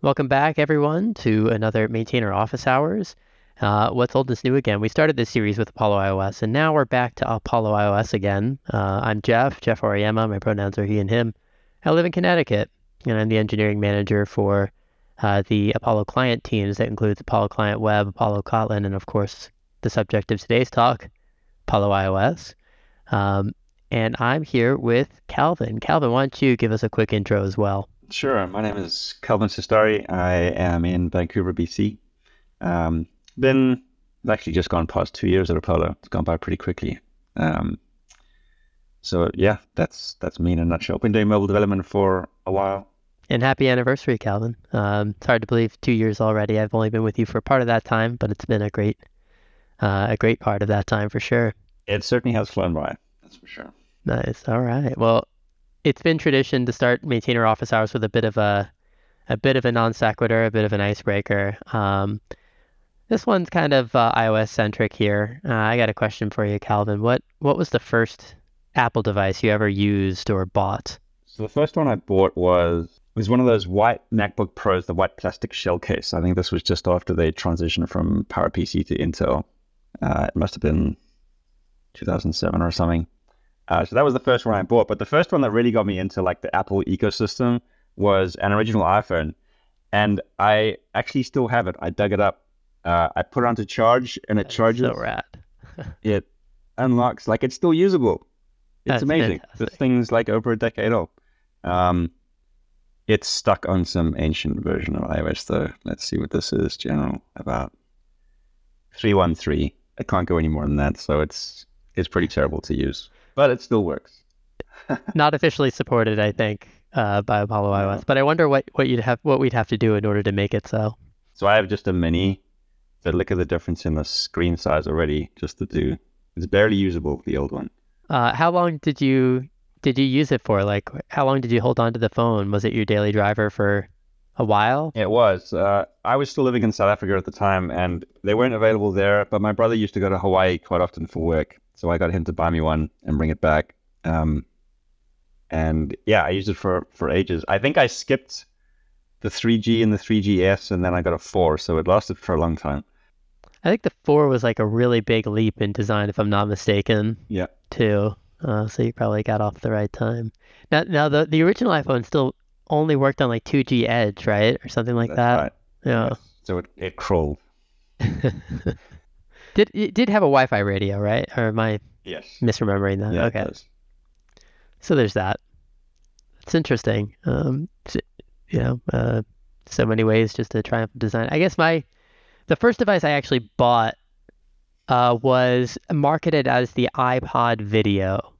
Welcome back, everyone, to another Maintainer Office Hours. Uh, what's old is new again. We started this series with Apollo iOS, and now we're back to Apollo iOS again. Uh, I'm Jeff, Jeff Auriemma. My pronouns are he and him. I live in Connecticut, and I'm the engineering manager for uh, the Apollo client teams. That includes Apollo Client Web, Apollo Kotlin, and of course, the subject of today's talk, Apollo iOS. Um, and I'm here with Calvin. Calvin, why don't you give us a quick intro as well? Sure. My name is Calvin Cestari. I am in Vancouver, BC. Um, been actually just gone past two years at Apollo. It's gone by pretty quickly. Um, so yeah, that's that's me in a nutshell. Been doing mobile development for a while. And happy anniversary, Calvin. Um, it's hard to believe two years already. I've only been with you for part of that time, but it's been a great, uh, a great part of that time for sure. It certainly has flown by. That's for sure. Nice. All right. Well, it's been tradition to start maintainer office hours with a bit of a a bit of a non sequitur, a bit of an icebreaker. Um, this one's kind of uh, iOS centric here. Uh, I got a question for you, Calvin. What what was the first Apple device you ever used or bought? So the first one I bought was was one of those white MacBook Pros, the white plastic shell case. I think this was just after they transitioned from PowerPC to Intel. Uh, it must have been 2007 or something. Uh, so that was the first one I bought. But the first one that really got me into like the Apple ecosystem was an original iPhone, and I actually still have it. I dug it up. Uh, I put it onto charge, and it That's charges. So rad. it unlocks like it's still usable. It's That's amazing. fantastic. This thing's like over a decade old. Um, it's stuck on some ancient version of iOS though. Let's see what this is. General about three one three. I can't go any more than that, so it's it's pretty terrible to use, but it still works. Not officially supported, I think, uh, by Apollo iOS. But I wonder what what you'd have what we'd have to do in order to make it so. So I have just a mini. But look at the difference in the screen size already. Just to do, it's barely usable. The old one. Uh, how long did you did you use it for? Like, how long did you hold on to the phone? Was it your daily driver for a while? It was. Uh, I was still living in South Africa at the time, and they weren't available there. But my brother used to go to Hawaii quite often for work, so I got him to buy me one and bring it back. Um, and yeah, I used it for for ages. I think I skipped the 3G and the 3GS, and then I got a four, so it lasted for a long time. I think the four was like a really big leap in design, if I'm not mistaken. Yeah. Too. Uh, so you probably got off the right time. Now, now the the original iPhone still only worked on like 2G Edge, right, or something like That's that. right. Yeah. So it, it crawled. did it did have a Wi-Fi radio, right? Or am I Yes. misremembering that? Yeah, okay. So there's that. It's interesting. Um, you know, uh, so many ways just to try and design. I guess my the first device I actually bought uh, was marketed as the iPod Video.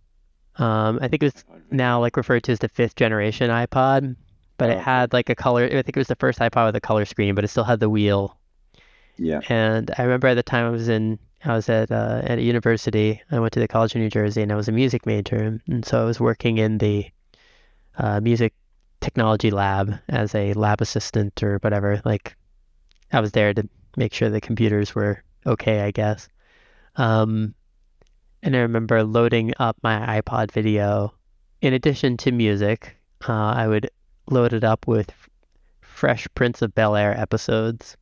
Um, I think it was now like referred to as the fifth generation iPod, but Oh, it had like a color. I think it was the first iPod with a color screen, but it still had the wheel Yeah. and I remember at the time I was in, I was at uh, at a university. I went to the College of New Jersey, and I was a music major, and so I was working in the uh, music technology lab as a lab assistant or whatever. Like, I was there to make sure the computers were okay, I guess. Um, and I remember loading up my iPod video. In addition to music, uh, I would load it up with Fresh Prince of Bel Air episodes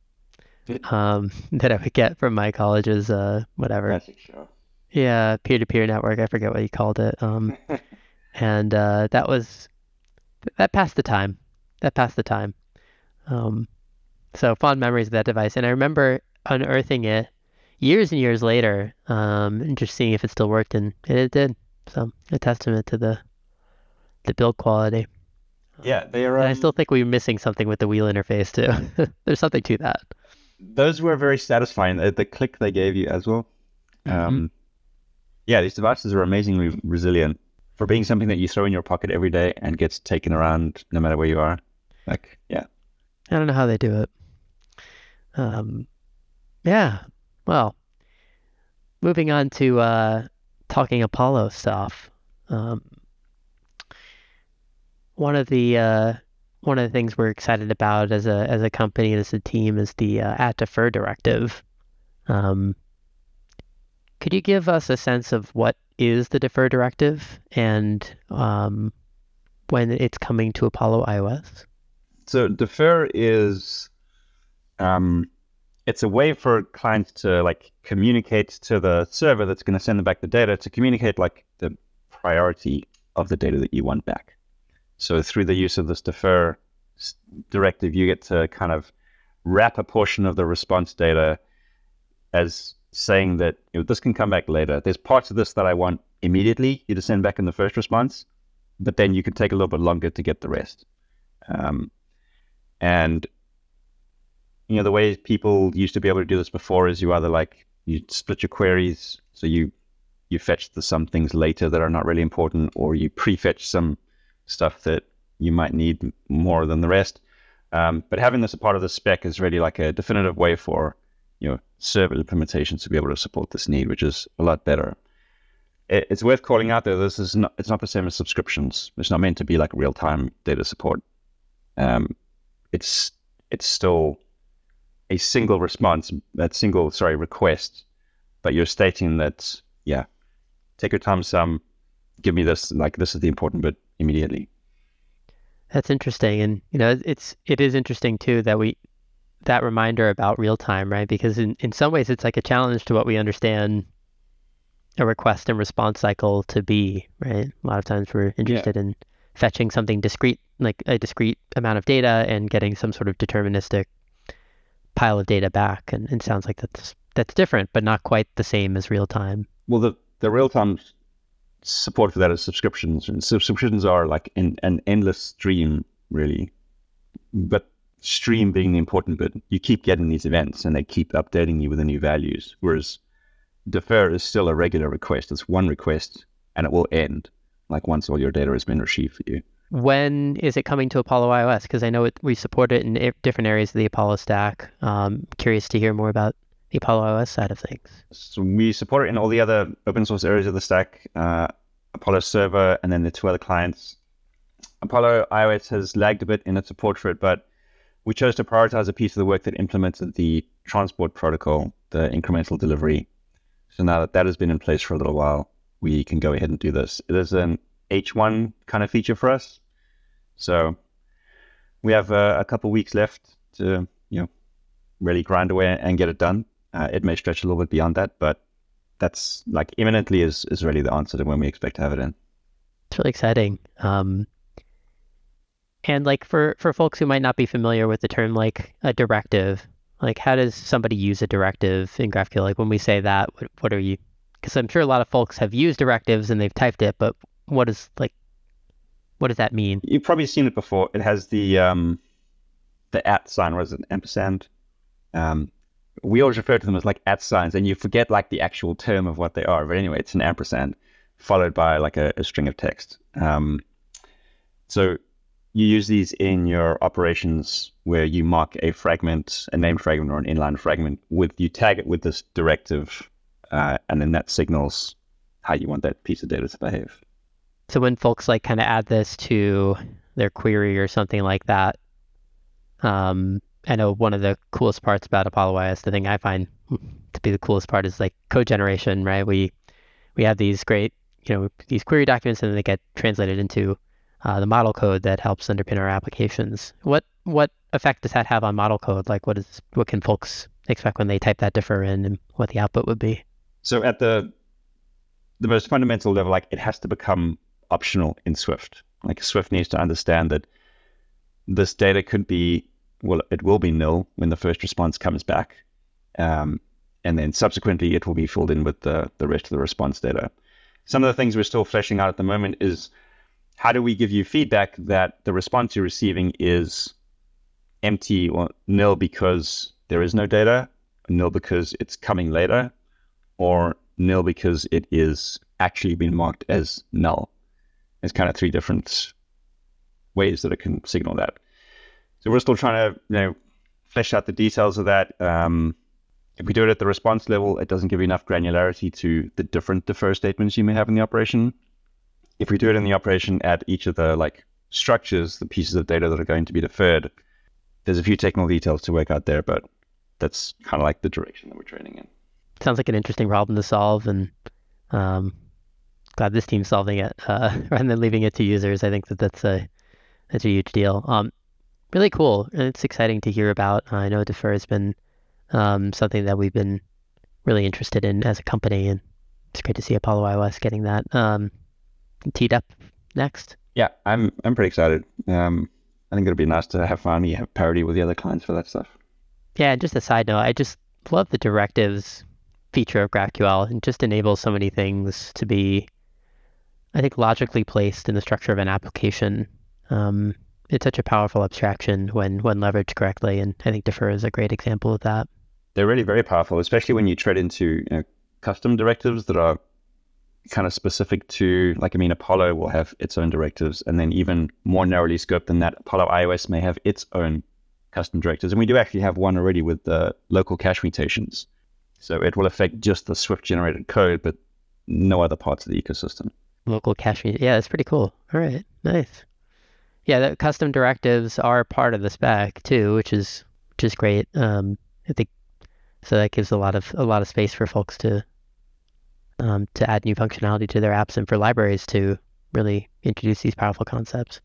um, that I would get from my college's uh, whatever. Classic show. Yeah, peer-to-peer network. I forget what you called it. Um, and uh, that was that passed the time. That passed the time. Um, so fond memories of that device. And I remember unearthing it years and years later, um, and just seeing if it still worked, and it, it did. So a testament to the the build quality. yeah, they are. And I um, still think we were missing something with the wheel interface too. There's something to that. Those were very satisfying. The, the click they gave you as well. Um, yeah, these devices are amazingly resilient for being something that you throw in your pocket every day and gets taken around no matter where you are. Like, yeah, I don't know how they do it. Um, yeah. Well, moving on to uh, talking Apollo stuff. Um, one of the uh, one of the things we're excited about as a as a company and as a team is the uh, at defer directive. Um, could you give us a sense of what is the defer directive and um, when it's coming to Apollo iOS? So defer is um, it's a way for clients to like communicate to the server that's going to send them back the data to communicate like the priority of the data that you want back. So through the use of this defer directive, you get to kind of wrap a portion of the response data as saying that you know, this can come back later. There's parts of this that I want immediately you to send back in the first response, but then you can take a little bit longer to get the rest. Um, and you know the way people used to be able to do this before is you either like you split your queries, so you you fetch the, some things later that are not really important, or you prefetch some stuff that you might need more than the rest. Um, but having this a part of the spec is really like a definitive way for you know server implementations to be able to support this need, which is a lot better. It, it's worth calling out though. This is not it's not the same as subscriptions. It's not meant to be like real time data support. Um, it's it's still a single response, that single sorry request, but you're stating that yeah, take your time some, give me this like this is the important bit immediately. That's interesting, and you know it's it is interesting too that we that reminder about real time, right? Because in in some ways it's like a challenge to what we understand a request and response cycle to be, right? A lot of times we're interested yeah. in fetching something discrete, like a discrete amount of data, and getting some sort of deterministic pile of data back. And it sounds like that's that's different, but not quite the same as real time. Well, the the real time support for that is subscriptions, and subscriptions are like in, an endless stream, really. But stream being the important bit, you keep getting these events, and they keep updating you with the new values. Whereas defer is still a regular request; it's one request, and it will end like once all your data has been retrieved for you. When is it coming to Apollo iOS? Because I know it, we support it in different areas of the Apollo stack. Um, curious to hear more about the Apollo iOS side of things. So we support it in all the other open source areas of the stack, uh, Apollo Server, and then the two other clients. Apollo iOS has lagged a bit in its support for it, but we chose to prioritize a piece of the work that implemented the transport protocol, the incremental delivery. So now that that has been in place for a little while, we can go ahead and do this. It is an H1 kind of feature for us. So we have uh, a couple weeks left to, you know, really grind away and get it done. Uh, it may stretch a little bit beyond that, but that's like imminently is, is really the answer to when we expect to have it in. It's really exciting. Um, and like for, for folks who might not be familiar with the term like a directive, like how does somebody use a directive in GraphQL? Like when we say that, what, what are you? Because I'm sure a lot of folks have used directives and they've typed it, but what is like? What does that mean? You've probably seen it before. It has the um, the at sign, was an ampersand? Um, we always refer to them as like at signs, and you forget like the actual term of what they are. But anyway, it's an ampersand followed by like a, a string of text. Um, so you use these in your operations where you mark a fragment, a name fragment or an inline fragment with you tag it with this directive, uh, and then that signals how you want that piece of data to behave. So when folks like kind of add this to their query or something like that, um, I know one of the coolest parts about Apollo iOS, the thing I find to be the coolest part is like code generation, right? We we have these great, you know, these query documents and they get translated into uh, the model code that helps underpin our applications. What what effect does that have on model code? Like what is what can folks expect when they type that defer in and what the output would be? So at the the most fundamental level, like it has to become optional in Swift. Like Swift needs to understand that this data could be, well, it will be nil when the first response comes back. Um, and then subsequently it will be filled in with the, the rest of the response data. Some of the things we're still fleshing out at the moment is how do we give you feedback that the response you're receiving is empty or nil because there is no data, nil because it's coming later, or nil because it is actually been marked as null. There's kind of three different ways that it can signal that. So we're still trying to, you know, flesh out the details of that. Um, if we do it at the response level, it doesn't give you enough granularity to the different defer statements you may have in the operation. If we do it in the operation at each of the like structures, the pieces of data that are going to be deferred, there's a few technical details to work out there, but that's kind of like the direction that we're training in. Sounds like an interesting problem to solve, and um, glad this team's solving it uh, rather than leaving it to users. I think that that's a that's a huge deal. Um, really cool, and it's exciting to hear about. I know Defer has been um, something that we've been really interested in as a company, and it's great to see Apollo iOS getting that um, teed up next. Yeah, I'm I'm pretty excited. Um, I think it'll be nice to have fun finally have parity with the other clients for that stuff. Yeah, and just a side note, I just love the directives feature of GraphQL. and just enables so many things to be, I think, logically placed in the structure of an application. Um, it's such a powerful abstraction when when leveraged correctly, and I think Defer is a great example of that. They're really very powerful, especially when you tread into you know, custom directives that are kind of specific to, like, I mean, Apollo will have its own directives, and then even more narrowly scoped than that, Apollo iOS may have its own custom directives. And we do actually have one already with the local cache mutations. So it will affect just the Swift generated code, but no other parts of the ecosystem. Local cache, yeah, that's pretty cool. All right, nice. Yeah, the custom directives are part of the spec too, which is which is great. Um, I think so that gives a lot of a lot of space for folks to um, to add new functionality to their apps and for libraries to really introduce these powerful concepts.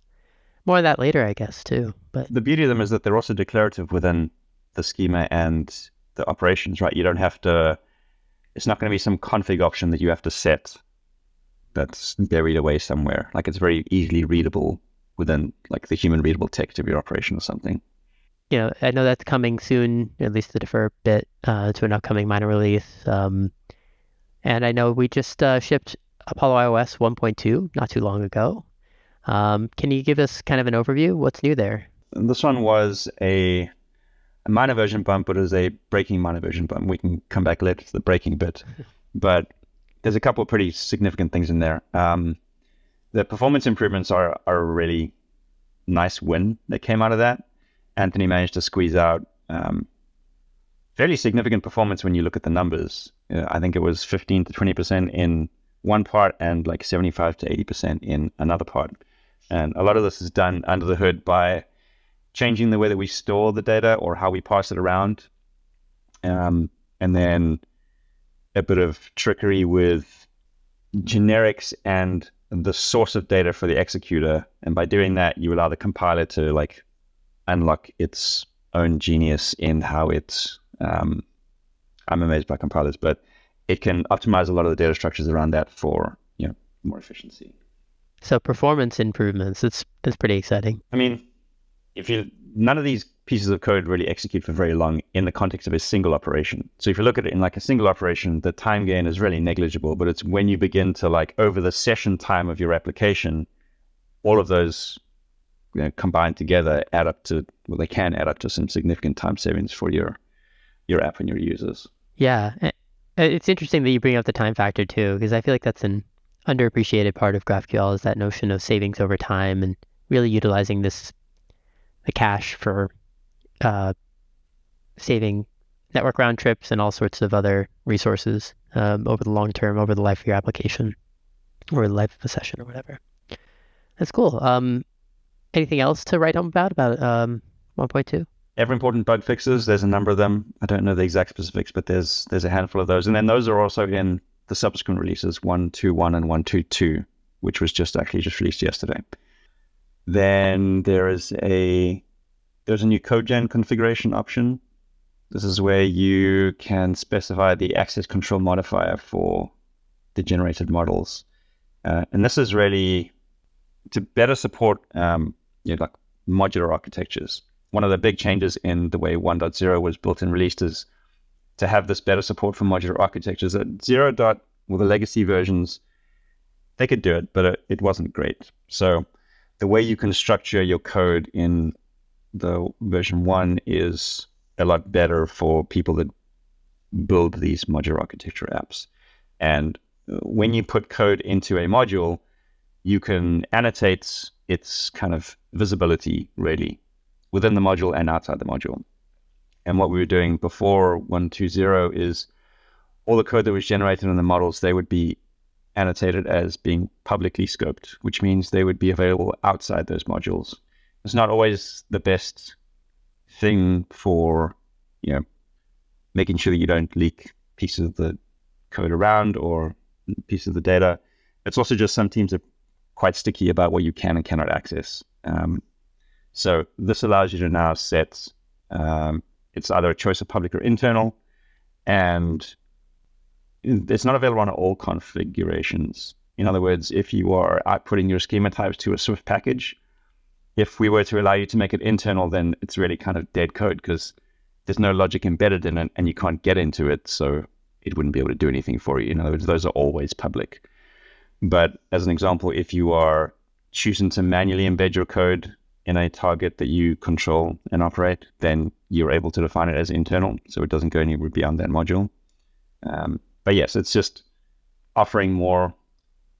More of that later, I guess, too. But the beauty of them is that they're also declarative within the schema and the operations, right? You don't have to. It's not going to be some config option that you have to set that's buried away somewhere. Like it's very easily readable within like the human readable text of your operation or something. You know, I know that's coming soon, at least to defer a bit uh, to an upcoming minor release. Um, and I know we just uh, shipped Apollo iOS 1.2 not too long ago. Um, can you give us kind of an overview? What's new there? This one was a, a minor version bump, but it is a breaking minor version bump. We can come back later to the breaking bit, but there's a couple of pretty significant things in there. Um, the performance improvements are, are a really nice win that came out of that. Anthony managed to squeeze out um, fairly significant performance when you look at the numbers. Uh, I think it was 15 to 20% in one part and like 75 to 80% in another part. And a lot of this is done under the hood by changing the way that we store the data or how we pass it around. Um, and then a bit of trickery with generics and the source of data for the executor. And by doing that, you allow the compiler to like unlock its own genius in how it's um, I'm amazed by compilers, but it can optimize a lot of the data structures around that for you know more efficiency. So performance improvements. That's that's pretty exciting. I mean, if you none of these pieces of code really execute for very long in the context of a single operation. So if you look at it in like a single operation, the time gain is really negligible. But it's when you begin to like over the session time of your application, all of those you know, combined together add up to well, they can add up to some significant time savings for your your app and your users. Yeah. It's interesting that you bring up the time factor too, because I feel like that's an underappreciated part of GraphQL is that notion of savings over time and really utilizing this the cache for uh, saving network round trips and all sorts of other resources um, over the long term, over the life of your application or the life of a session or whatever. That's cool. Um, anything else to write home about about um, 1.2? ever important bug fixes. There's a number of them. I don't know the exact specifics, but there's there's a handful of those, and then those are also in the subsequent releases one two one and one two two, which was just actually just released yesterday. Then there is a there's a new CodeGen configuration option. This is where you can specify the access control modifier for the generated models, uh, and this is really to better support um, you know, like modular architectures one of the big changes in the way 1.0 was built and released is to have this better support for modular architectures. At 0. Dot, well, the legacy versions, they could do it, but it, it wasn't great. So the way you can structure your code in the version 1 is a lot better for people that build these modular architecture apps. And uh, when you put code into a module, you can annotate its kind of visibility really within the module and outside the module. And what we were doing before 1.2.0 is all the code that was generated in the models, they would be annotated as being publicly scoped, which means they would be available outside those modules. It's not always the best thing for, you know, making sure that you don't leak pieces of the code around or pieces of the data. It's also just some teams are quite sticky about what you can and cannot access. Um, So this allows you to now set um, it's either a choice of public or internal, and it's not available on all configurations. In other words, if you are outputting your schema types to a Swift package, if we were to allow you to make it internal, then it's really kind of dead code because there's no logic embedded in it and you can't get into it. So it wouldn't be able to do anything for you. In other words, those are always public. But as an example, if you are choosing to manually embed your code in a target that you control and operate, then you're able to define it as internal. So it doesn't go anywhere beyond that module. Um, but yes, it's just offering more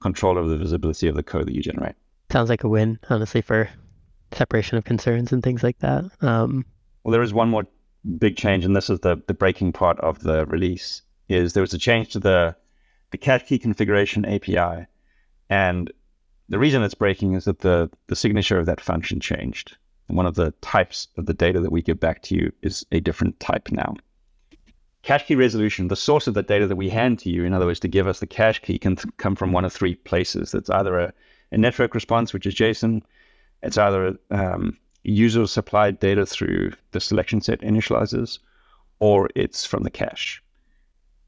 control over the visibility of the code that you generate. Sounds like a win, honestly, for separation of concerns and things like that. Um, well, there is one more big change, and this is the the breaking part of the release. Is there was a change to the the cache key configuration API, and the reason it's breaking is that the the signature of that function changed. And one of the types of the data that we give back to you is a different type now. Cache key resolution, the source of the data that we hand to you, in other words, to give us the cache key, can th- come from one of three places. It's either a, a network response, which is JSON, it's either um, user supplied data through the selection set initializers, or it's from the cache.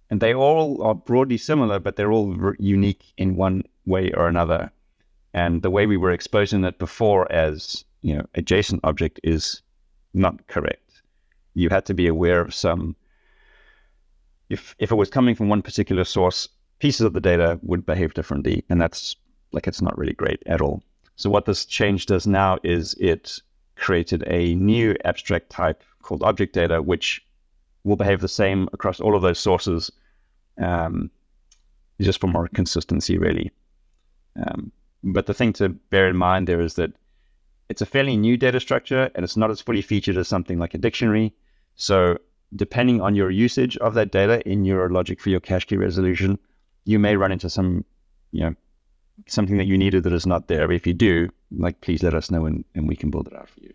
And they all are broadly similar, but they're all r- unique in one way or another. And the way we were exposing it before as you know a JSON object is not correct. You had to be aware of some if if it was coming from one particular source, pieces of the data would behave differently, and that's like it's not really great at all. So what this change does now is it created a new abstract type called object data, which will behave the same across all of those sources, um, just for more consistency, really. Um, but the thing to bear in mind there is that it's a fairly new data structure, and it's not as fully featured as something like a dictionary. So depending on your usage of that data in your logic for your cache key resolution, you may run into some, you know, something that you needed that is not there. But if you do, like, please let us know and, and we can build it out for you.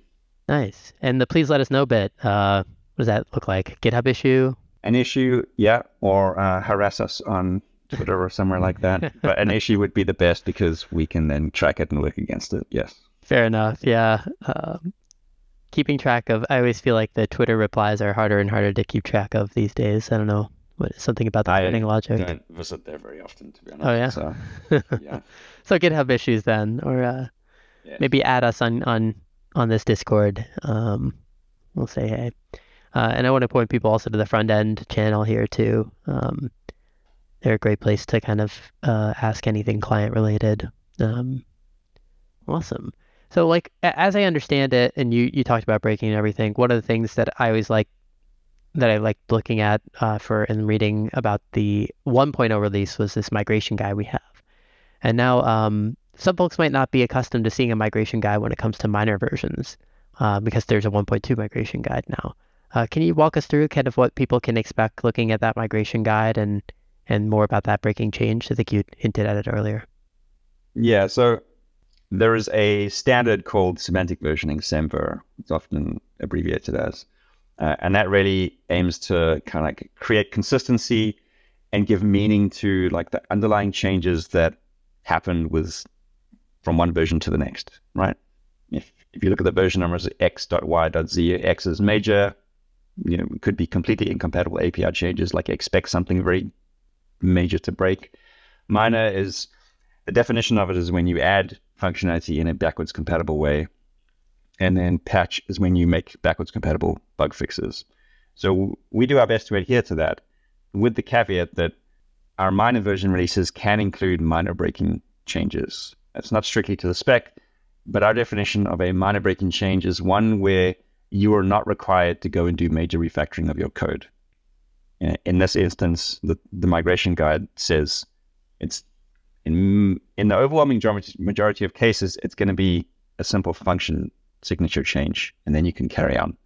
Nice. And the please let us know bit, uh, what does that look like? GitHub issue? An issue, yeah, or uh, harass us on Twitter or somewhere like that. But an issue would be the best because we can then track it and work against it. Yes. Fair enough. Yeah. Um, keeping track of I always feel like the Twitter replies are harder and harder to keep track of these days. I don't know what something about the threading logic. I don't visit there very often to be honest. Oh yeah. So yeah. so GitHub issues then, or uh, yeah. maybe add us on on on this Discord. Um, we'll say hey. Uh, and I want to point people also to the front end channel here too. Um, they're a great place to kind of uh, ask anything client related. Um, awesome. So, like as I understand it, and you you talked about breaking and everything. One of the things that I always like that I liked looking at uh, for and reading about the 1.0 release was this migration guide we have, and now um, some folks might not be accustomed to seeing a migration guide when it comes to minor versions, uh, because there's a 1.2 migration guide now. Uh, can you walk us through kind of what people can expect looking at that migration guide and and more about that breaking change? I think you hinted at it earlier. Yeah. So there is a standard called semantic versioning, SEMVer. It's often abbreviated as. Uh, and that really aims to kind of like create consistency and give meaning to like the underlying changes that happen with from one version to the next, right? If if you look at the version numbers x.y.z, x is major, you know, could be completely incompatible API changes, like expect something very major to break. Minor is the definition of it is when you add functionality in a backwards compatible way. And then patch is when you make backwards compatible bug fixes. So we do our best to adhere to that with the caveat that our minor version releases can include minor breaking changes. It's not strictly to the spec, but our definition of a minor breaking change is one where you are not required to go and do major refactoring of your code. Uh, in this instance, the, the migration guide says it's in in the overwhelming majority of cases, it's going to be a simple function signature change, and then you can carry on.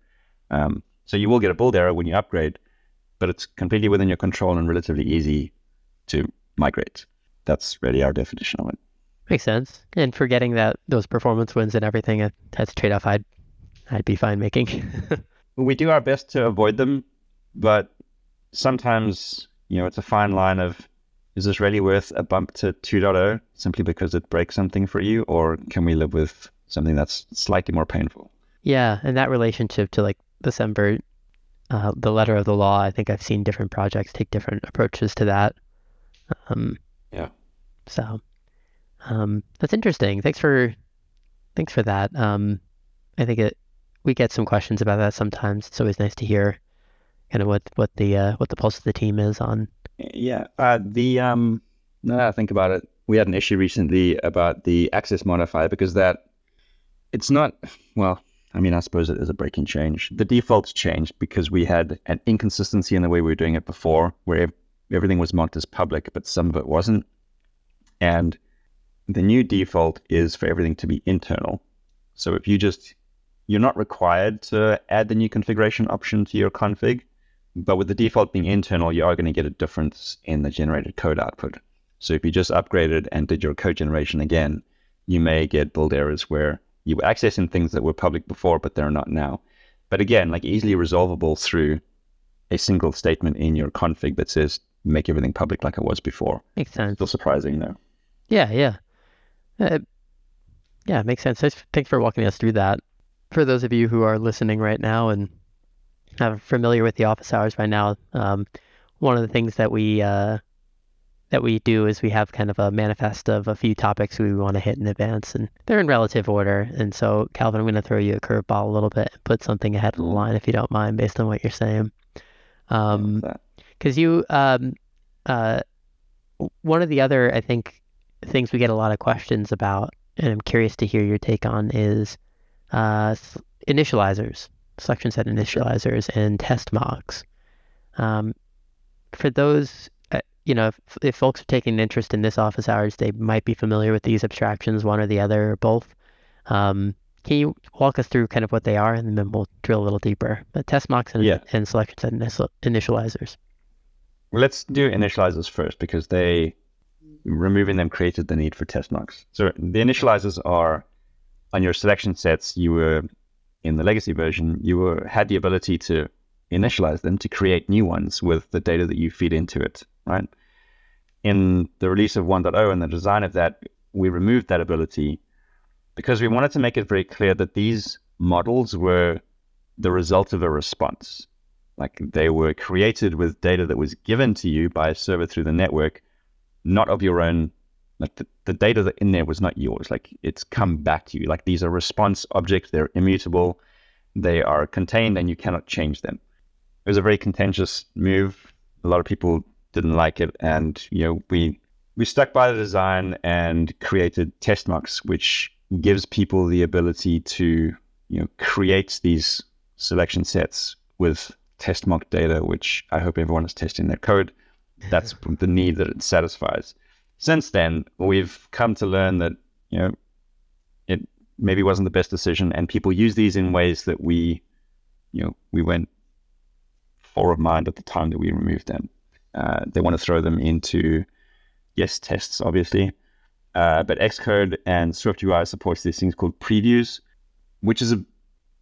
Um, so you will get a build error when you upgrade, but it's completely within your control and relatively easy to migrate. That's really our definition of it. Makes sense. And forgetting that those performance wins and everything, that's a trade-off I'd I'd be fine making. we do our best to avoid them, but sometimes you know it's a fine line of is this really worth a bump to 2.0 simply because it breaks something for you, or can we live with something that's slightly more painful. Yeah, and that relationship to like the uh, the letter of the law, I think I've seen different projects take different approaches to that. Um, yeah. So um, that's interesting. Thanks for thanks for that. Um, I think it we get some questions about that sometimes. It's always nice to hear kind of what what the uh, what the pulse of the team is on. Yeah. Uh, the um, now I think about it, we had an issue recently about the access modifier because that it's not well. I mean, I suppose it is a breaking change. The defaults changed because we had an inconsistency in the way we were doing it before, where everything was marked as public, but some of it wasn't. And the new default is for everything to be internal. So if you just, you're not required to add the new configuration option to your config, but with the default being internal, you are going to get a difference in the generated code output. So if you just upgraded and did your code generation again, you may get build errors where you were accessing things that were public before, but they're not now. But again, like easily resolvable through a single statement in your config that says make everything public like it was before. Makes sense. Still surprising though. Yeah, yeah. Uh, yeah, makes sense. Thanks for walking us through that. For those of you who are listening right now and are familiar with the office hours by now, um, one of the things that we uh, that we do is we have kind of a manifest of a few topics we want to hit in advance, and they're in relative order. And so, Calvin, I'm going to throw you a curveball a little bit, and put something ahead of the line if you don't mind, based on what you're saying. Um, because you, um, uh, one of the other, I think, things we get a lot of questions about, and I'm curious to hear your take on, is uh, initializers, selection set initializers, and test mocks. Um, for those, you know, if, if folks are taking an interest in this office hours, they might be familiar with these abstractions, one or the other, or both. Um, can you walk us through kind of what they are, and then we'll drill a little deeper? But test mocks and, yeah. and selection set initializers. Let's do initializers first because they removing them created the need for test mocks. So the initializers are on your selection sets. You were in the legacy version. You were had the ability to initialize them to create new ones with the data that you feed into it. Right. In the release of 1.0 and the design of that, we removed that ability because we wanted to make it very clear that these models were the result of a response. Like they were created with data that was given to you by a server through the network not of your own like the, the data that in there was not yours. Like it's come back to you. Like these are response objects. They're immutable. They are contained and you cannot change them. It was a very contentious move. A lot of people didn't like it and you know we we stuck by the design and created test mocks which gives people the ability to you know create these selection sets with test mock data which i hope everyone is testing their code that's the need that it satisfies. Since then, we've come to learn that you know it maybe wasn't the best decision, and people use these in ways that we, you know, we went fore of mind at the time that we removed them. Uh, they want to throw them into yes tests, obviously, uh, but Xcode and SwiftUI supports these things called previews, which is a,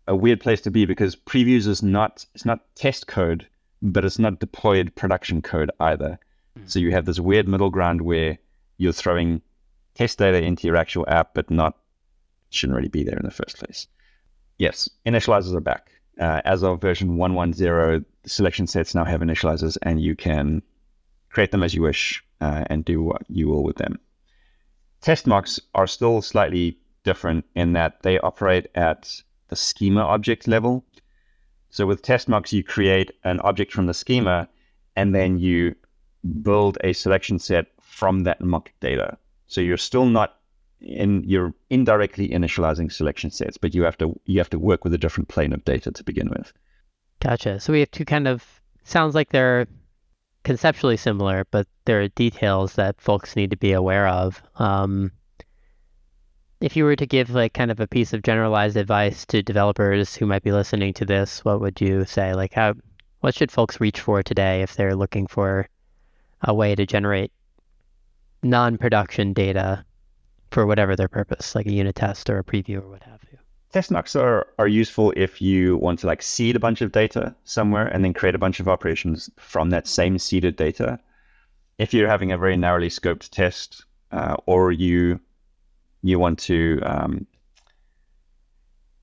a weird place to be because previews is not it's not test code but it's not deployed production code either. Mm. So you have this weird middle ground where you're throwing test data into your actual app, but not shouldn't really be there in the first place. Yes, initializers are back. Uh, as of version 110, selection sets now have initializers, and you can create them as you wish uh, and do what you will with them. Test mocks are still slightly different in that they operate at the schema object level. So with test mocks, you create an object from the schema, and then you build a selection set from that mock data. So you're still not in you're indirectly initializing selection sets, but you have to you have to work with a different plane of data to begin with. Gotcha. So we have two kind of sounds like they're conceptually similar, but there are details that folks need to be aware of. Um, if you were to give like kind of a piece of generalized advice to developers who might be listening to this, what would you say? Like how what should folks reach for today if they're looking for a way to generate non-production data for whatever their purpose, like a unit test or a preview or what have you? Test mocks are, are useful if you want to like seed a bunch of data somewhere and then create a bunch of operations from that same seeded data. If you're having a very narrowly scoped test, uh, or you you want to um,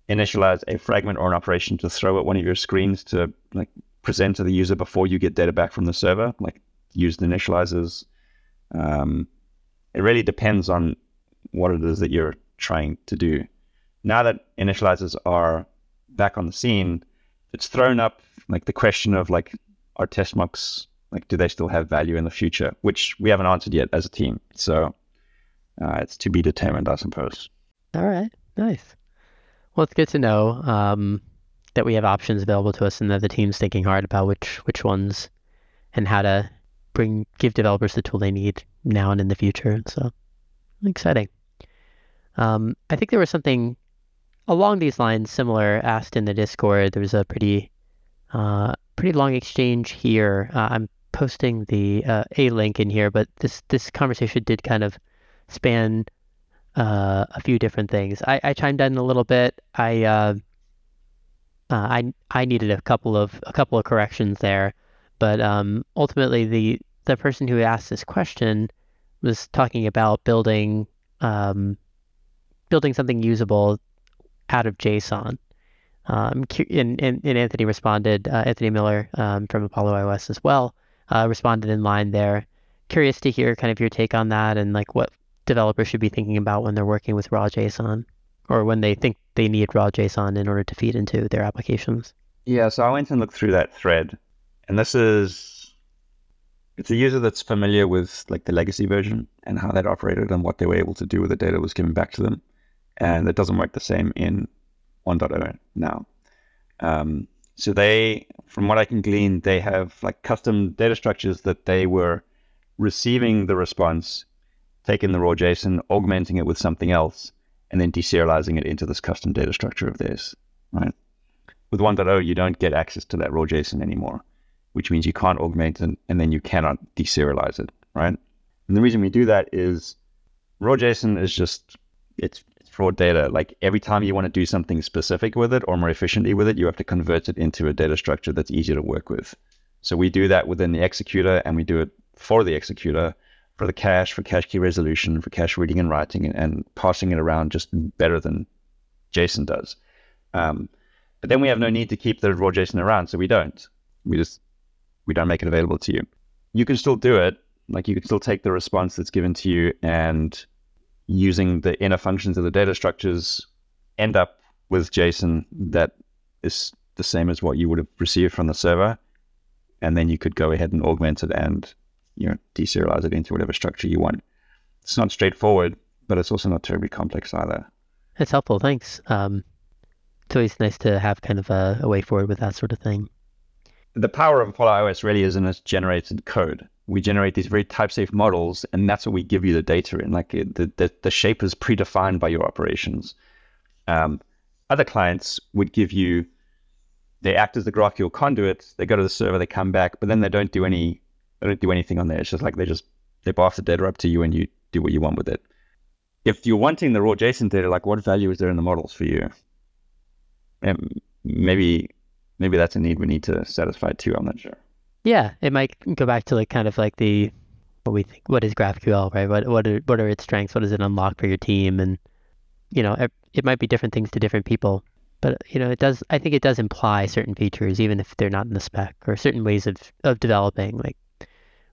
initialize a fragment or an operation to throw at one of your screens to like present to the user before you get data back from the server, like use the initializers. Um, it really depends on what it is that you're trying to do. Now that initializers are back on the scene, it's thrown up like the question of like, are test mocks like, do they still have value in the future? Which we haven't answered yet as a team. So uh, it's to be determined, I suppose. All right, nice. Well, it's good to know um, that we have options available to us, and that the team's thinking hard about which which ones and how to bring give developers the tool they need now and in the future. So exciting. Um, I think there was something along these lines similar asked in the Discord. There was a pretty uh, pretty long exchange here. Uh, I'm posting the uh, a link in here, but this this conversation did kind of span uh, a few different things. I, I chimed in a little bit. I uh, uh, I I needed a couple of a couple of corrections there, but um, ultimately the the person who asked this question was talking about building um, building something usable out of JSON. Um, and, and, and Anthony responded, uh, Anthony Miller um, from Apollo iOS as well, uh, responded in line there. Curious to hear kind of your take on that and like what developers should be thinking about when they're working with raw JSON or when they think they need raw JSON in order to feed into their applications. Yeah, so I went and looked through that thread, and this is it's a user that's familiar with like the legacy version and how that operated and what they were able to do with the data was given back to them, and it doesn't work the same in 1.0 now. Um, so they, from what I can glean, they have like custom data structures that they were receiving the response, taking the raw JSON, augmenting it with something else, and then deserializing it into this custom data structure of theirs, right? With 1.0, you don't get access to that raw JSON anymore, which means you can't augment it and then you cannot deserialize it, right? And the reason we do that is raw JSON is just, it's raw data. Like every time you want to do something specific with it or more efficiently with it, you have to convert it into a data structure that's easier to work with. So we do that within the executor and we do it for the executor, for the cache, for cache key resolution, for cache reading and writing, and, and passing it around just better than JSON does. Um, but then we have no need to keep the raw JSON around, so we don't. We just we don't make it available to you. You can still do it. Like you can still take the response that's given to you and using the inner functions of the data structures end up with JSON that is the same as what you would have received from the server. And then you could go ahead and augment it and you know deserialize it into whatever structure you want. It's not straightforward, but it's also not terribly complex either. That's helpful. Thanks. Um, it's always nice to have kind of a, a way forward with that sort of thing. The power of Apollo iOS really is in its generated code we generate these very type safe models, and that's what we give you the data in. Like the the, the shape is predefined by your operations. Um, other clients would give you they act as the GraphQL conduit. They go to the server, they come back, but then they don't do any they don't do anything on there. It's just like they just they pass the data up to you and you do what you want with it. If you're wanting the raw JSON data, like what value is there in the models for you? And maybe maybe that's a need we need to satisfy too. I'm not sure. Yeah, it might go back to like kind of like the what we think. What is GraphQL, right? What what are what are its strengths? What does it unlock for your team? And you know, it, it might be different things to different people. But you know, it does. I think it does imply certain features, even if they're not in the spec, or certain ways of of developing. Like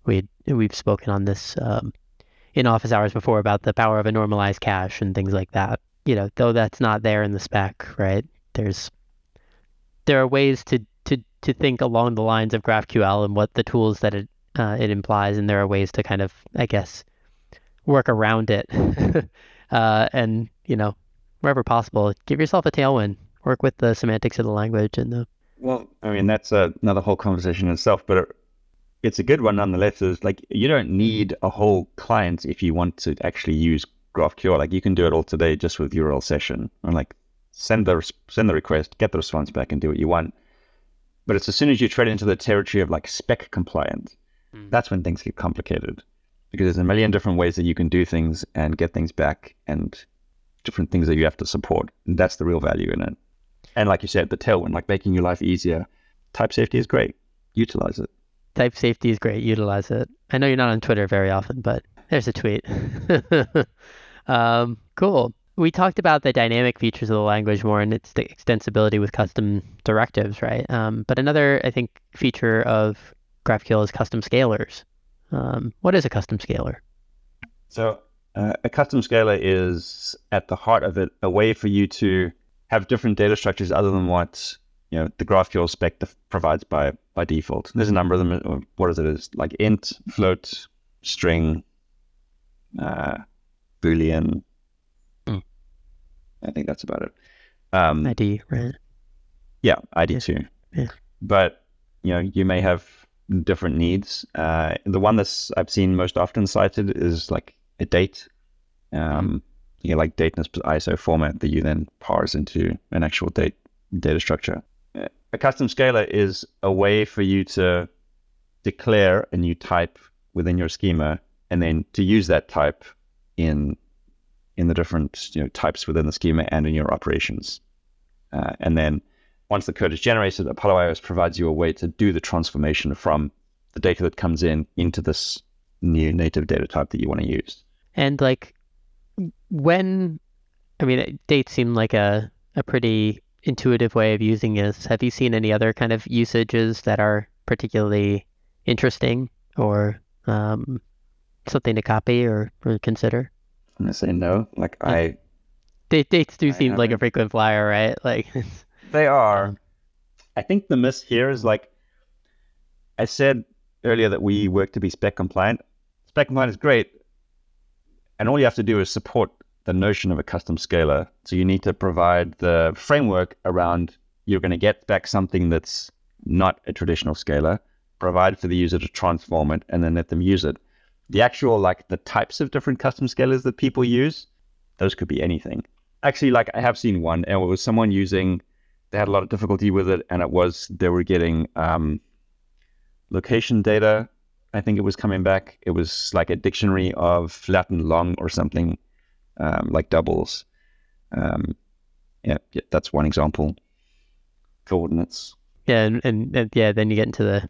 we we've spoken on this um, in office hours before about the power of a normalized cache and things like that. You know, though that's not there in the spec, right? There's there are ways to to to think along the lines of GraphQL and what the tools that it uh, it implies, and there are ways to kind of, I guess, work around it, uh, and you know, wherever possible, give yourself a tailwind. Work with the semantics of the language and the. Well, I mean that's another whole conversation in itself, but it, it's a good one nonetheless. Is like you don't need a whole client if you want to actually use GraphQL. Like you can do it all today just with URL session, and like send the send the request, get the response back, and do what you want. But it's as soon as you tread into the territory of like spec compliant, mm. that's when things get complicated. Because there's a million different ways that you can do things and get things back and different things that you have to support. And that's the real value in it. And like you said, the tailwind, like making your life easier. Type safety is great. Utilize it. Type safety is great. Utilize it. I know you're not on Twitter very often, but there's a tweet. um, cool. We talked about the dynamic features of the language more and its extensibility with custom directives, right? Um, but another, I think, feature of GraphQL is custom scalars. Um, what is a custom scalar? So uh, a custom scalar is at the heart of it a way for you to have different data structures other than what you know the GraphQL spec provides by by default. There's a number of them. What is it? Is like int, float, string, uh, boolean. I think that's about it. Um, ID, right? Yeah, ID yeah. too. Yeah. But you know, you may have different needs. Uh, the one that's I've seen most often cited is like a date. Um, you know, like dateness ISO format that you then parse into an actual date data structure. A custom scalar is a way for you to declare a new type within your schema and then to use that type in in the different you know types within the schema and in your operations. Uh, and then once the code is generated, Apollo iOS provides you a way to do the transformation from the data that comes in into this new native data type that you want to use. And like when, I mean, dates seem like a, a pretty intuitive way of using this. Have you seen any other kind of usages that are particularly interesting or um, something to copy or, or consider? I'm gonna say no. Like. I, dates do I seem like a frequent flyer, right? Like they are. I think the miss here is like I said earlier that we work to be spec compliant. Spec compliant is great, and all you have to do is support the notion of a custom scalar. So you need to provide the framework around you're going to get back something that's not a traditional scalar. provide for the user to transform it, and then let them use it. The actual like the types of different custom scalars that people use, those could be anything. Actually, like I have seen one, and it was someone using. They had a lot of difficulty with it, and it was they were getting um, location data I think it was coming back. It was like a dictionary of Latin long or something, um, like doubles. Um, yeah, yeah, that's one example. Coordinates. Yeah, and, and, and, yeah, then you get into the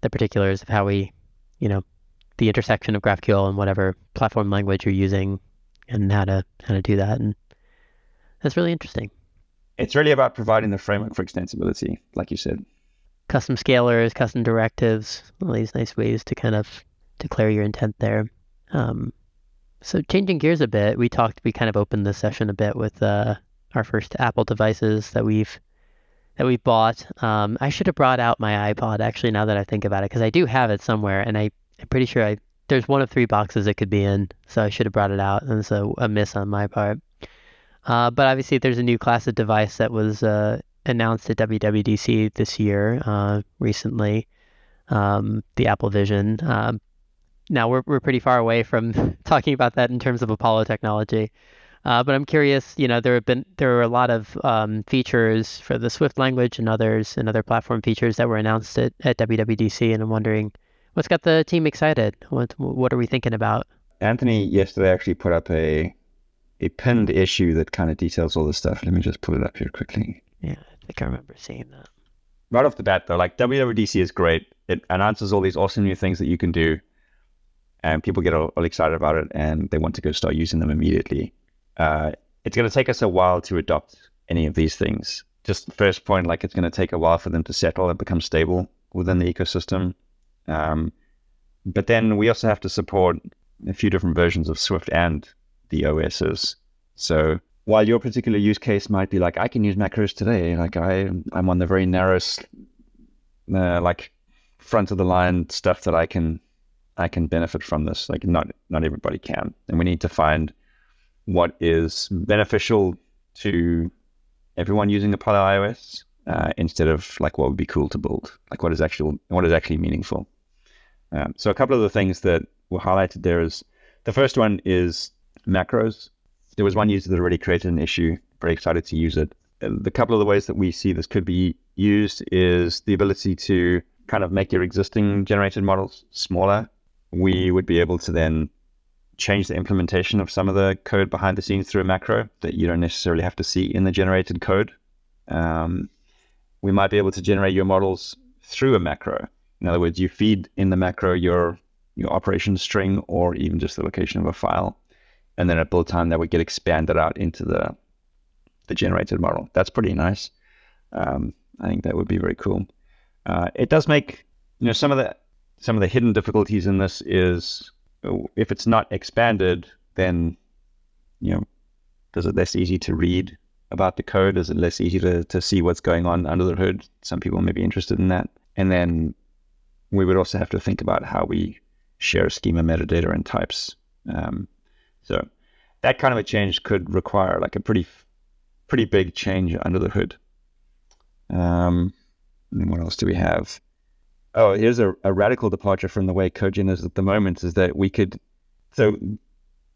the particulars of how we, you know, the intersection of GraphQL and whatever platform language you're using, and how to how to do that, and that's really interesting. It's really about providing the framework for extensibility, like you said custom scalars, custom directives, all these nice ways to kind of declare your intent there. Um, so changing gears a bit, we talked, we kind of opened the session a bit with uh, our first Apple devices that we've that we bought. Um, I should have brought out my iPod actually. Now that I think about it, because I do have it somewhere, and I, I'm pretty sure I there's one of three boxes it could be in, so I should have brought it out, and it's a, miss on my part. Uh, but obviously, there's a new class of device that was uh, announced at WWDC this year, uh, recently, um, the Apple Vision. Um, now we're we're pretty far away from talking about that in terms of Apollo technology, uh, but I'm curious. You know, there have been there are a lot of um, features for the Swift language and others and other platform features that were announced at, at WWDC, and I'm wondering what's got the team excited. What what are we thinking about? Anthony yesterday actually put up a a pinned issue that kind of details all this stuff. Let me just pull it up here quickly. Yeah, I think I remember seeing that. Right off the bat, though, like WWDC is great. It announces all these awesome new things that you can do, and people get all, all excited about it, and they want to go start using them immediately. Uh, it's going to take us a while to adopt any of these things. Just first point, like it's going to take a while for them to settle and become stable within the ecosystem. Um, but then we also have to support a few different versions of Swift and the OSs. So while your particular use case might be like, I can use macros today, like I, I'm on the very narrowest, uh, like front of the line stuff that I can, I can benefit from this. Like not, not everybody can, and we need to find what is beneficial to everyone using the Apollo iOS uh, instead of like what would be cool to build, like what is actual, what is actually meaningful. Um, so a couple of the things that were highlighted there is the first one is macros there was one user that already created an issue. Very excited to use it. The couple of the ways that we see this could be used is the ability to kind of make your existing generated models smaller. We would be able to then change the implementation of some of the code behind the scenes through a macro that you don't necessarily have to see in the generated code. Um, we might be able to generate your models through a macro. In other words, you feed in the macro your your operation string or even just the location of a file and then at build time that would get expanded out into the the generated model. That's pretty nice. Um, I think that would be very cool. Uh, it does make you know some of the some of the hidden difficulties in this is if it's not expanded, then you know, is it less easy to read about the code? Is it less easy to, to see what's going on under the hood? Some people may be interested in that. And then we would also have to think about how we share schema metadata and types. Um, so that kind of a change could require like a pretty pretty big change under the hood. Um, and what else do we have? Oh, here's a, a radical departure from the way CodeGen is at the moment is that we could, so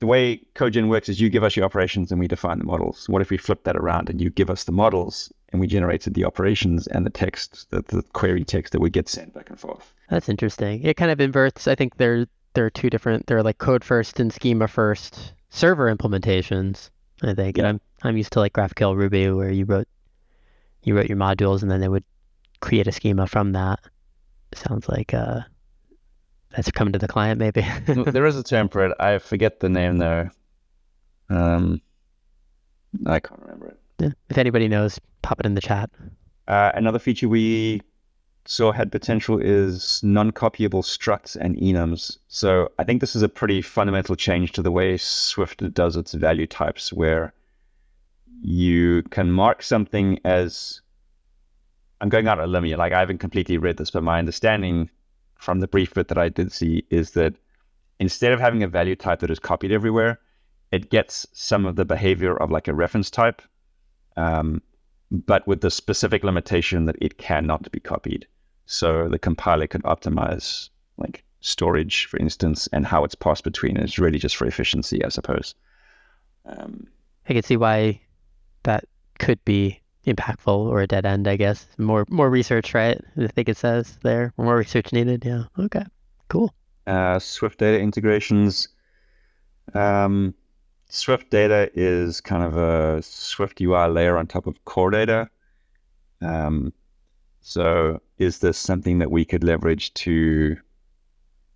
the way CodeGen works is you give us your operations and we define the models. What if we flip that around and you give us the models and we generated the operations and the text, the, the query text that would get sent back and forth? That's interesting. It kind of inverts. I think there there are two different. There are like code first and schema first server implementations. I think, yeah. and I'm I'm used to like GraphQL Ruby where you wrote you wrote your modules and then they would create a schema from that. Sounds like uh, that's coming to the client, maybe. there is a term for it. I forget the name though. Um, I can't remember it. If anybody knows, pop it in the chat. Uh, another feature we saw had potential is non-copyable structs and enums. So I think this is a pretty fundamental change to the way Swift does its value types, where you can mark something as I'm going out on a limb here. Like I haven't completely read this, but my understanding from the brief bit that I did see is that instead of having a value type that is copied everywhere, it gets some of the behavior of like a reference type, um, but with the specific limitation that it cannot be copied. So the compiler could optimize like storage, for instance, and how it's passed between. It's really just for efficiency, I suppose. Um, I can see why that could be impactful or a dead end, I guess. More more research, right? I think it says there. More research needed. Yeah. Okay. Cool. Uh, SwiftData integrations. Um, SwiftData is kind of a SwiftUI layer on top of Core Data. Um, so is this something that we could leverage to,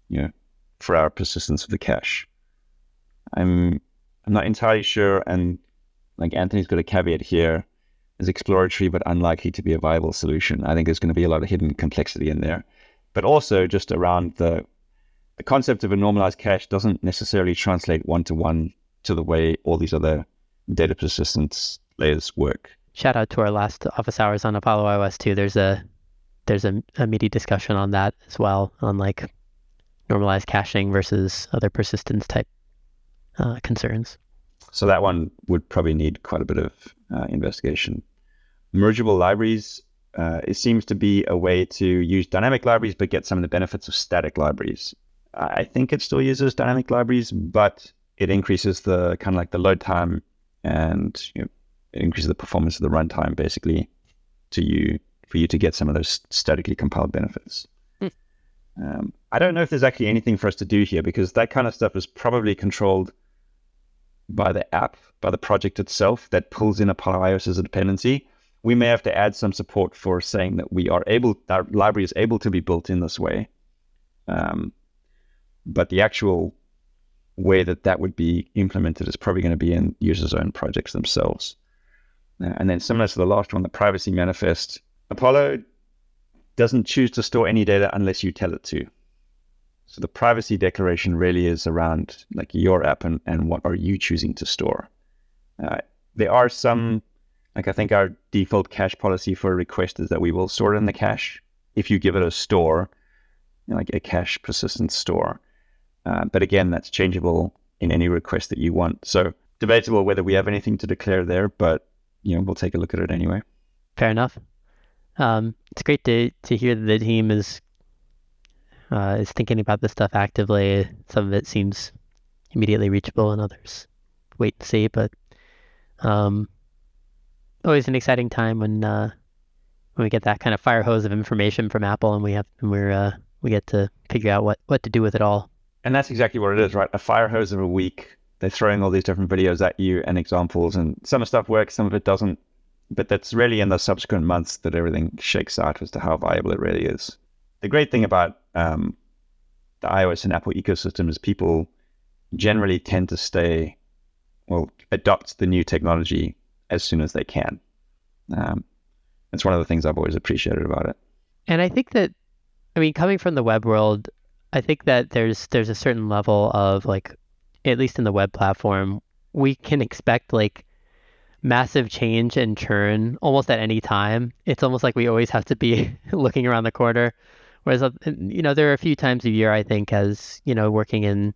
you know, for our persistence of the cache? I'm I'm not entirely sure, and like Anthony's got a caveat here is exploratory but unlikely to be a viable solution. I think there's going to be a lot of hidden complexity in there. But also just around the the concept of a normalized cache doesn't necessarily translate one to one to the way all these other data persistence layers work. Shout out to our last office hours on Apollo iOS too. There's a there's a, a meaty discussion on that as well, on like normalized caching versus other persistence type uh, concerns. So that one would probably need quite a bit of uh, investigation mergeable libraries, uh, it seems to be a way to use dynamic libraries but get some of the benefits of static libraries. I think it still uses dynamic libraries, but it increases the kind of like the load time and you know, it increases the performance of the runtime basically to you for you to get some of those statically compiled benefits. Hmm. Um, I don't know if there's actually anything for us to do here because that kind of stuff is probably controlled by the app, by the project itself that pulls in Apollo iOS as a dependency we may have to add some support for saying that we are able, our library is able to be built in this way. Um, but the actual way that that would be implemented is probably going to be in users' own projects themselves. Uh, and then similar to the last one, the privacy manifest, Apollo doesn't choose to store any data unless you tell it to. So the privacy declaration really is around like your app and, and what are you choosing to store. Uh, there are some like I think our default cache policy for a request is that we will store it in the cache if you give it a store, you know, like a cache persistence store. Uh, but again, that's changeable in any request that you want. So debatable whether we have anything to declare there, but you know we'll take a look at it anyway. Fair enough. Um, it's great to to hear that the team is uh, is thinking about this stuff actively. Some of it seems immediately reachable, and others wait and see. But um, always an exciting time when uh, when we get that kind of fire hose of information from Apple, and we have and we're uh, we get to figure out what what to do with it all. And that's exactly what it is, right? A fire hose of a week. They're throwing all these different videos at you and examples, and some of stuff works, some of it doesn't. But that's really in the subsequent months that everything shakes out as to how viable it really is. The great thing about um, the iOS and Apple ecosystem is people generally tend to stay well adopt the new technology as soon as they can. Um, it's one of the things I've always appreciated about it. And I think that, I mean, coming from the web world, I think that there's there's a certain level of like, at least in the web platform, we can expect like massive change and churn almost at any time. It's almost like we always have to be looking around the corner. Whereas, uh, you know, there are a few times a year, I think, as, you know, working in,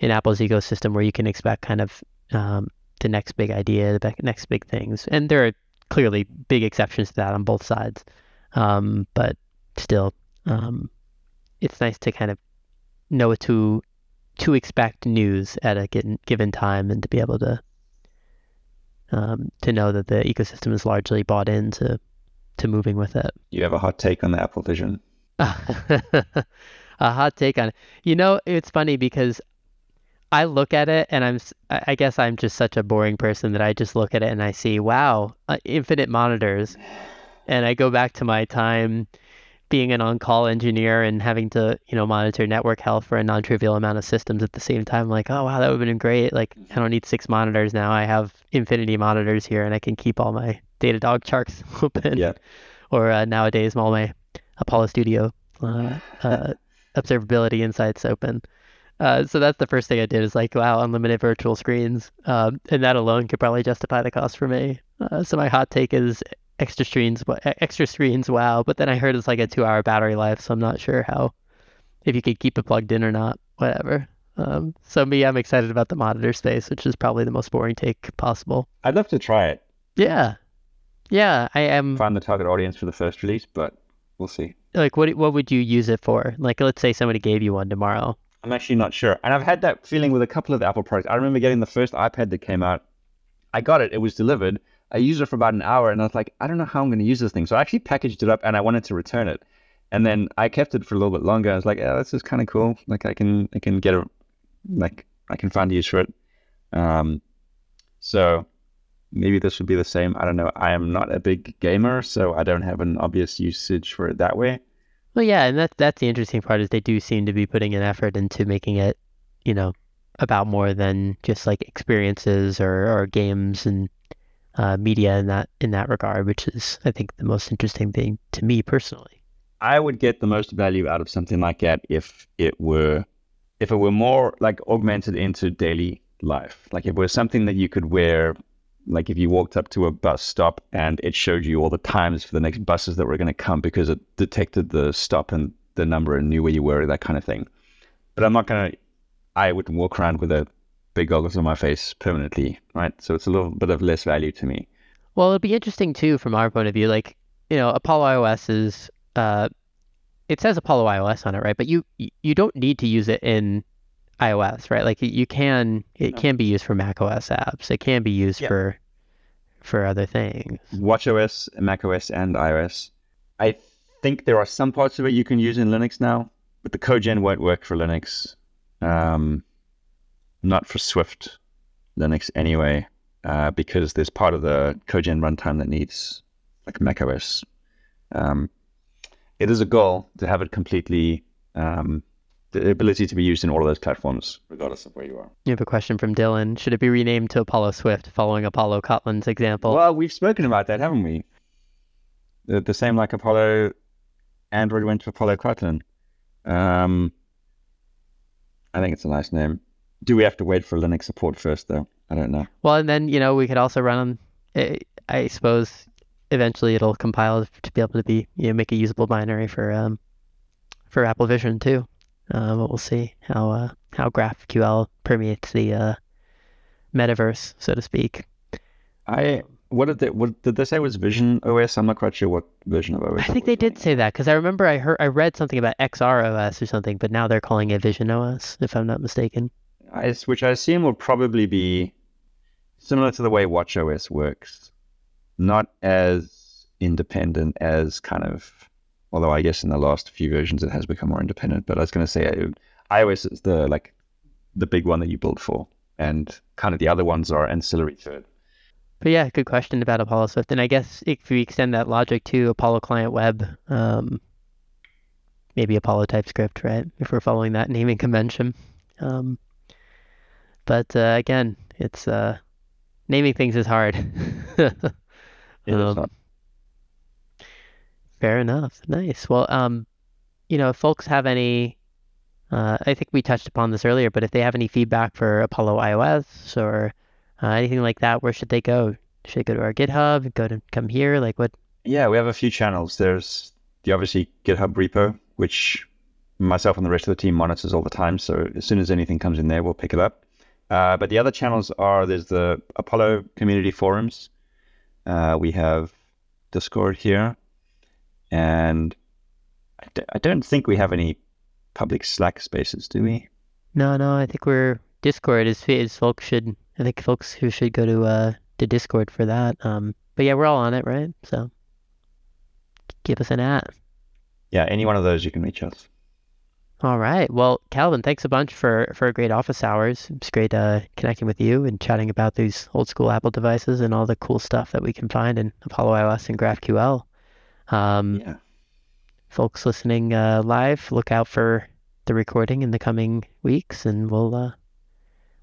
in Apple's ecosystem where you can expect kind of um, the next big idea, the next big things. And there are clearly big exceptions to that on both sides. Um, but still, um, it's nice to kind of know to to expect news at a given, given time and to be able to um, to know that the ecosystem is largely bought into to moving with it. You have a hot take on the Apple Vision? a hot take on it. You know, it's funny because I look at it and I'm, I guess I'm just such a boring person that I just look at it and I see, wow, uh, infinite monitors. And I go back to my time being an on-call engineer and having to, you know, monitor network health for a non-trivial amount of systems at the same time. Like, oh wow, that would have been great. Like, I don't need six monitors now. I have infinity monitors here, and I can keep all my Datadog charts open. Yeah. Or uh, nowadays, all my Apollo Studio uh, uh, observability insights open. Uh, so that's the first thing I did is like, wow, unlimited virtual screens. Um, and that alone could probably justify the cost for me. Uh, so my hot take is extra screens, but extra screens, wow. But then I heard it's like a two-hour battery life, so I'm not sure how, if you could keep it plugged in or not. Whatever. Um, so me, I'm excited about the monitor space, which is probably the most boring take possible. I'd love to try it. Yeah, yeah, I am. Find the target audience for the first release, but we'll see. Like, what what would you use it for? Like, let's say somebody gave you one tomorrow. I'm actually not sure, and I've had that feeling with a couple of the Apple products. I remember getting the first iPad that came out. I got it; it was delivered, I used it for about an hour and I was like, I don't know how I'm going to use this thing. So I actually packaged it up and I wanted to return it. And then I kept it for a little bit longer. I was like, yeah, this is kind of cool. Like I can, I can get a, like I can find a use for it. Um, so maybe this would be the same. I don't know. I am not a big gamer, so I don't have an obvious usage for it that way. Well, yeah, and that's that's the interesting part is they do seem to be putting an effort into making it, you know, about more than just like experiences or, or games and uh, media in that in that regard, which is I think the most interesting thing to me personally. I would get the most value out of something like that if it were if it were more like augmented into daily life. Like if it was something that you could wear like if you walked up to a bus stop and it showed you all the times for the next buses that were going to come because it detected the stop and the number and knew where you were, that kind of thing. But I'm not going to, I would walk around with a big goggles on my face permanently, right? So it's a little bit of less value to me. Well, it'd be interesting too from our point of view. Like, you know, Apollo iOS is, uh, it says Apollo iOS on it, right? But you you don't need to use it in iOS, right? Like you can, it no. can be used for Mac OS apps. It can be used for for other things. WatchOS, Mac OS, and iOS. I think there are some parts of it you can use in Linux now, but the CodeGen won't work for Linux. Um, not for Swift Linux anyway, uh, because there's part of the CodeGen runtime that needs like macOS. Um, it is a goal to have it completely um, the ability to be used in all of those platforms, regardless of where you are. You have a question from Dylan. Should it be renamed to Apollo Swift, following Apollo Kotlin's example? Well, we've spoken about that, haven't we? The, the same like Apollo Android went to Apollo Kotlin. Um, I think it's a nice name. Do we have to wait for Linux support first, though? I don't know. Well, and then you know we could also run on. Eh, I suppose eventually it'll compile to be able to be you know make a usable binary for um for Apple Vision too. Uh, but we'll see how uh, how GraphQL permeates the uh, metaverse, so to speak. I what did they what did they say was Vision OS? I'm not quite sure what version of OS. I think they did say that because I remember I heard I read something about XR OS or something, but now they're calling it Vision OS, if I'm not mistaken. Which I assume will probably be similar to the way WatchOS works, not as independent as kind of. Although I guess in the last few versions it has become more independent. But I was going to say uh, iOS is the like the big one that you build for, and kind of the other ones are ancillary to it. But yeah, good question about Apollo Swift. And I guess if we extend that logic to Apollo Client Web, um, maybe Apollo TypeScript, right? If we're following that naming convention. Um, but uh, again, It's uh, naming things is hard. um, fair enough. Nice. Well, um, you know, if folks have any, uh, I think we touched upon this earlier, but if they have any feedback for Apollo iOS or uh, anything like that, where should they go? Should they go to our GitHub? Go to come here? Like what? Yeah, we have a few channels. There's the obviously GitHub repo, which myself and the rest of the team monitors all the time. So as soon as anything comes in there, we'll pick it up. Uh, but the other channels are there's the Apollo community forums. Uh, we have Discord here, and I d- I don't think we have any public Slack spaces, do we? No, no. I think we're Discord is is folks should. I think folks who should go to uh to Discord for that. Um, but yeah, we're all on it, right? So give us an at. Yeah, any one of those you can reach us. All right. Well, Calvin, thanks a bunch for for a great office hours. It's great uh, connecting with you and chatting about these old school Apple devices and all the cool stuff that we can find in Apollo iOS and GraphQL. Um, Yeah. Folks listening uh, live, look out for the recording in the coming weeks, and we'll uh,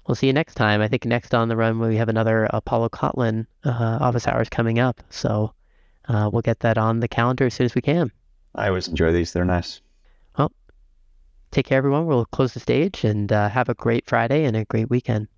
we'll see you next time. I think next on the run we have another Apollo Kotlin uh, office hours coming up, so uh, we'll get that on the calendar as soon as we can. I always enjoy these. They're nice. Take care, everyone. We'll close the stage and uh, have a great Friday and a great weekend.